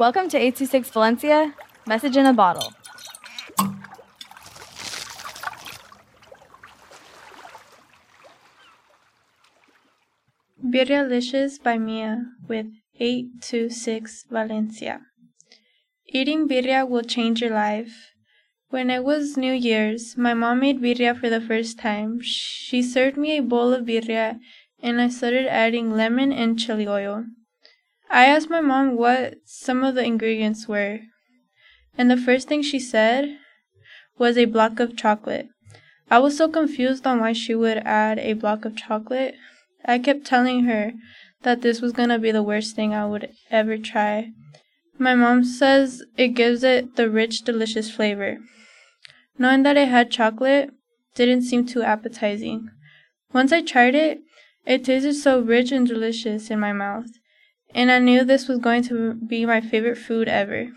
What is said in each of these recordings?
Welcome to 826 Valencia, message in a bottle. Birrialicious by Mia with 826 Valencia. Eating birria will change your life. When it was New Year's, my mom made birria for the first time. She served me a bowl of birria and I started adding lemon and chili oil. I asked my mom what some of the ingredients were, and the first thing she said was a block of chocolate. I was so confused on why she would add a block of chocolate. I kept telling her that this was gonna be the worst thing I would ever try. My mom says it gives it the rich, delicious flavor. Knowing that it had chocolate didn't seem too appetizing. Once I tried it, it tasted so rich and delicious in my mouth, and I knew this was going to be my favorite food ever.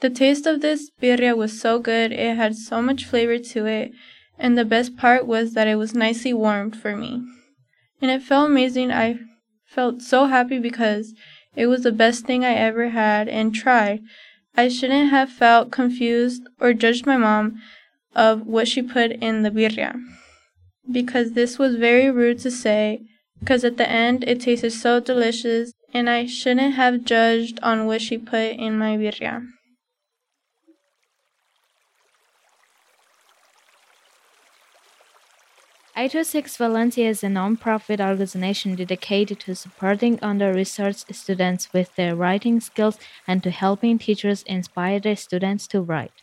The taste of this birria was so good, it had so much flavor to it, and the best part was that it was nicely warmed for me and it felt amazing. I felt so happy because it was the best thing I ever had and tried. I shouldn't have felt confused or judged my mom of what she put in the birria because this was very rude to say because at the end it tasted so delicious and I shouldn't have judged on what she put in my birria. 826 Valencia is a non-profit organization dedicated to supporting under-resourced students with their writing skills and to helping teachers inspire their students to write.